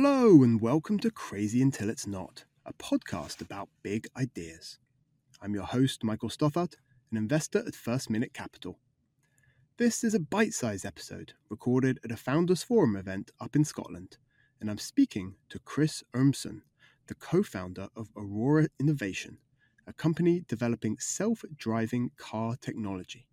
Hello, and welcome to Crazy Until It's Not, a podcast about big ideas. I'm your host, Michael Stothard, an investor at Firstminute Capital. This is a bite sized episode recorded at a Founders Forum event up in Scotland, and I'm speaking to Chris Urmson, the co founder of Aurora Innovation, a company developing self driving car technology.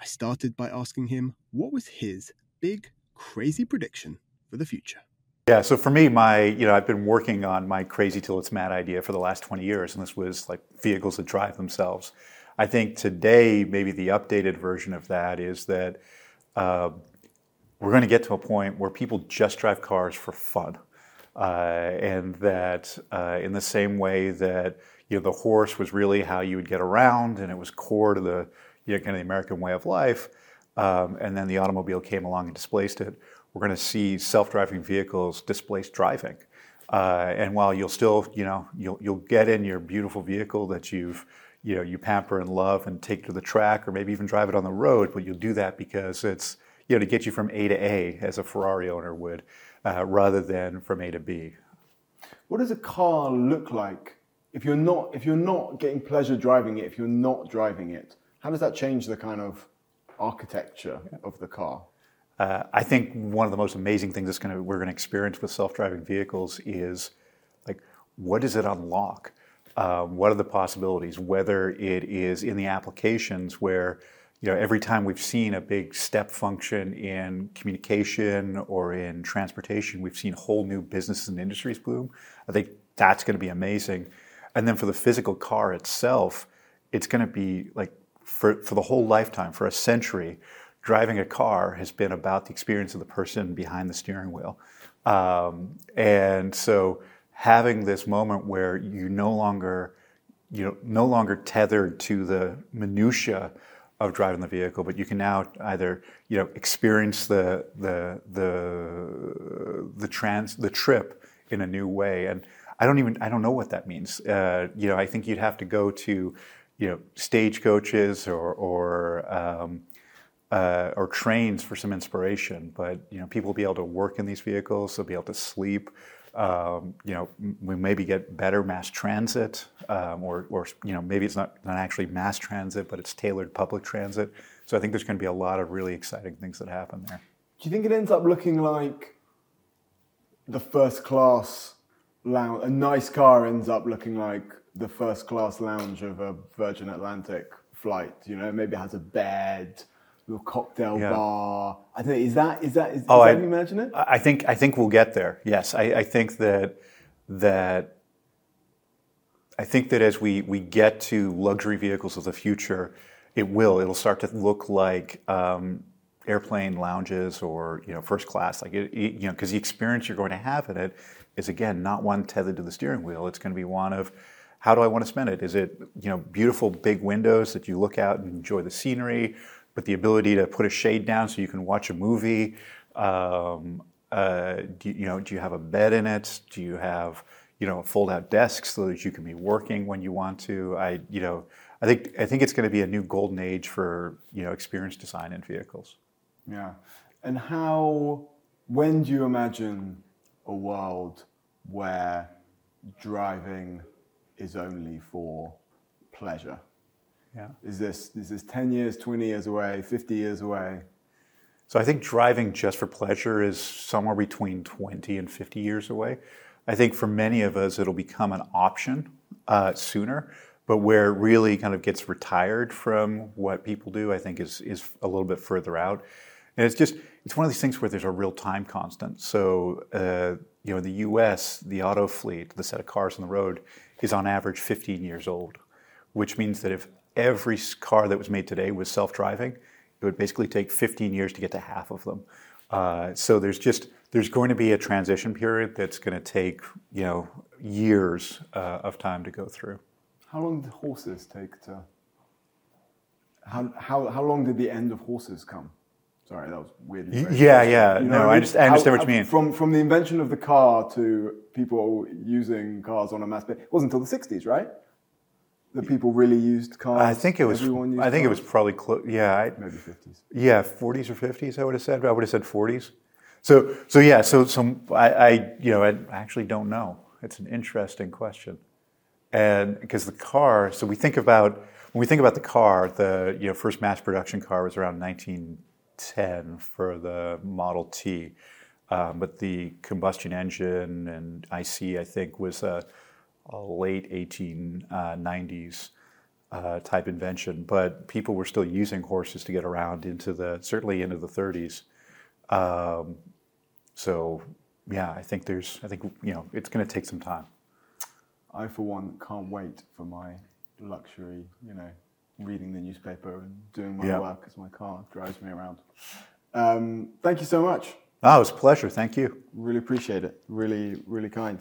I started by asking him what was his big, crazy prediction for the future. Yeah, so for me, my you know, I've been working on my crazy till it's mad idea for the last 20 years, and this was like vehicles that drive themselves. I think today, maybe the updated version of that is that uh, we're going to get to a point where people just drive cars for fun, uh, and that uh, in the same way that you know the horse was really how you would get around, and it was core to the you know, kind of the American way of life, um, and then the automobile came along and displaced it we're going to see self-driving vehicles displace driving. Uh, and while you'll still, you know, you'll you'll get in your beautiful vehicle that you've, you know, you pamper and love and take to the track, or maybe even drive it on the road, but you'll do that because it's, you know, to get you from A to A as a Ferrari owner would, uh, rather than from A to B. What does a car look like if you're not if you're not getting pleasure driving it? If you're not driving it, how does that change the kind of architecture of the car? Uh, I think one of the most amazing things that's gonna, we're going to experience with self-driving vehicles is like, what does it unlock? Um, what are the possibilities? Whether it is in the applications where, you know, every time we've seen a big step function in communication or in transportation, we've seen whole new businesses and industries bloom. I think that's going to be amazing. And then for the physical car itself, it's going to be like for, for the whole lifetime, for a century, driving a car has been about the experience of the person behind the steering wheel. Um, and so having this moment where you no longer you know no longer tethered to the minutia of driving the vehicle, but you can now either you know experience the the the the trans the trip in a new way. And I don't even I don't know what that means. Uh, you know, I think you'd have to go to you know stagecoaches or or um, uh, or trains for some inspiration. But you know, people will be able to work in these vehicles. They'll be able to sleep. Um, you know, we maybe get better mass transit, um, or, or you know, maybe it's not, not actually mass transit, but it's tailored public transit. So I think there's going to be a lot of really exciting things that happen there. Do you think it ends up looking like the first class lounge? A nice car ends up looking like the first class lounge of a Virgin Atlantic flight. You know, maybe it has a bed little cocktail yeah. bar. I think is that is that is, oh, is that I, you imagine it? I think I think we'll get there. Yes, I, I think that that I think that as we we get to luxury vehicles of the future, it will it'll start to look like. Um, airplane lounges or you know first class like it, you know because the experience you're going to have in it is again not one tethered to the steering wheel it's going to be one of how do I want to spend it? Is it you know beautiful big windows that you look out and enjoy the scenery? but the ability to put a shade down so you can watch a movie. Um, uh, do, you know, do you have a bed in it? Do you have you know fold-out desks so that you can be working when you want to? I you know I think I think it's going to be a new golden age for you know experience design in vehicles. Yeah, and how? When do you imagine a world where driving is only for pleasure? Yeah. Is this is this 10 years, 20 years away, 50 years away? So I think driving just for pleasure is somewhere between 20 and 50 years away. I think for many of us it'll become an option uh, sooner, but where it really kind of gets retired from what people do, I think is is a little bit further out. And it's just it's one of these things where there's a real time constant. So uh, you know, in the U.S., the auto fleet, the set of cars on the road, is on average 15 years old, which means that if every car that was made today was self-driving, it would basically take 15 years to get to half of them. Uh, so there's just there's going to be a transition period that's going to take you know years uh, of time to go through. How long did horses take to? How, how, how long did the end of horses come? Sorry, that was weird. Yeah, yeah. You know no, I, mean? I, understand how, what you mean. From from the invention of the car to people using cars on a mass scale, it wasn't until the 60s, right? that people really used cars? I think it was. I think cars? it was probably close. Yeah, I, maybe fifties. Yeah, forties or fifties. I would have said. I would have said forties. So, so yeah, so some I, I, you know, I actually don't know. It's an interesting question, and because the car. So we think about when we think about the car, the you know first mass production car was around 1910 for the Model T, um, but the combustion engine and IC I think was a, a late 1890s. Uh, type invention, but people were still using horses to get around into the certainly into the 30s. Um, so yeah, I think there's, I think you know, it's going to take some time. I, for one, can't wait for my luxury, you know, reading the newspaper and doing my Yeah. work because my car drives me around. Um, thank you so much. Oh, it was a pleasure. Thank you. Really appreciate it. Really, really kind.